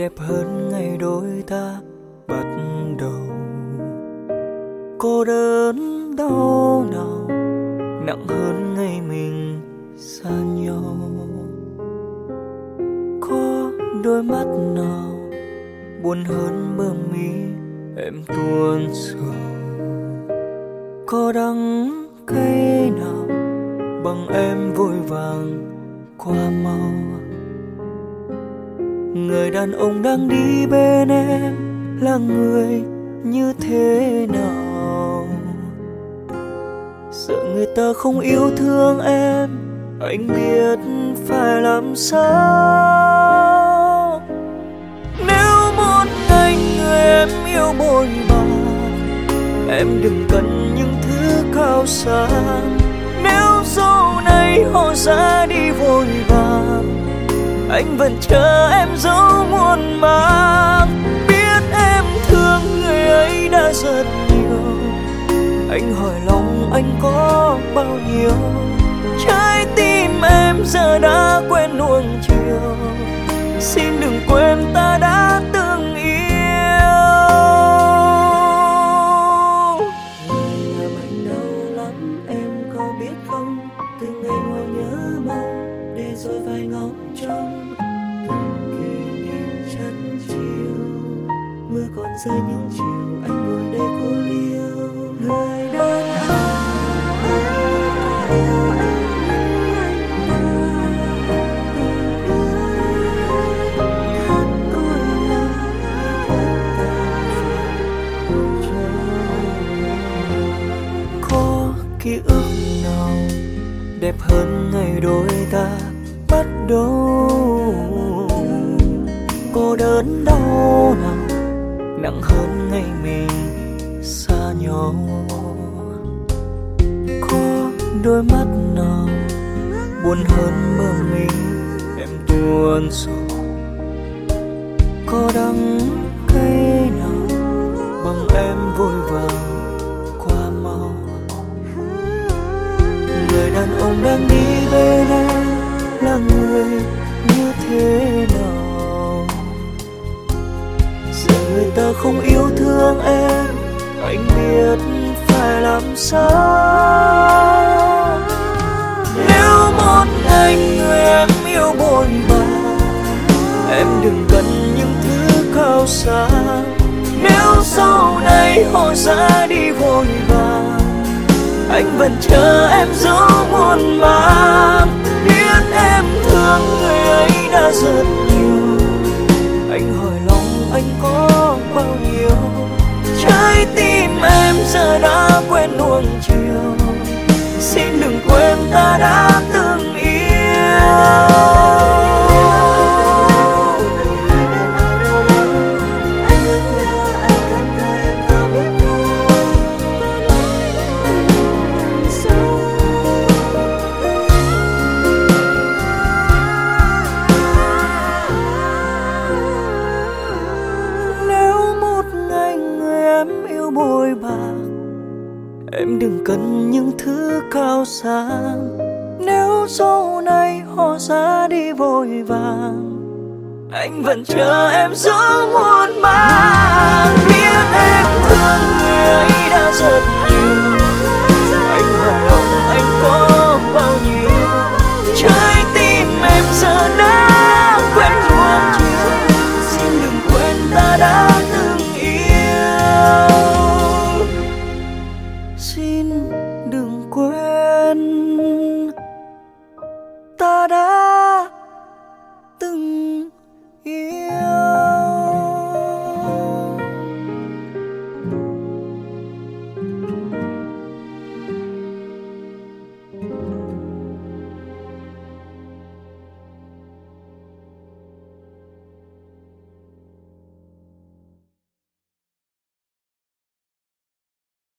đẹp hơn ngày đôi ta bắt đầu? Cô đơn đau nào, nặng hơn ngày mình xa nhau. Có đôi mắt nào buồn hơn bờ mi em tuôn sầu có đắng cay nào bằng em vội vàng qua mau? Người đàn ông đang đi bên em là người như thế nào? Sợ người ta không yêu thương em, anh biết phải làm sao. Nếu một ngày người em yêu bồi bàn, em đừng cần những thứ cao xa. Nếu sau này họ ra đi vội vàng, anh vẫn chờ em dấu muôn mang anh hỏi lòng anh có bao nhiêu? Trái tim em giờ đã quên nuông chiều. Xin đừng quên ta đã từng yêu. Người làm anh đau lắm, em có biết không? Từng ngày ngồi nhớ mong, để rồi vài ngóng trông. Từng kỷ niệm chân chiều, mưa còn rơi những chiều anh ngồi đây đẹp hơn ngày đôi ta bắt đầu. Cô đơn đau nào nặng hơn ngày mình xa nhau. Có đôi mắt nào buồn hơn mơ mình, em tuôn sầu có đắng lòng đang đi bên em là người như thế nào? Giờ người ta không yêu thương em anh biết phải làm sao? Nếu một ngày người em yêu buồn bã, em đừng cần những thứ cao xa nếu sau này họ ra đi vội vàng anh vẫn chờ em dấu muôn mang biết em thương người ấy đã rất nhiều. Anh hỏi lòng anh có bao nhiêu? Trái tim em giờ đã quen nuông chiều. Xin đừng quên ta đã em đừng cần những thứ cao xa. Nếu sau này họ ra đi vội vàng, anh vẫn chờ em giữa muôn mang biết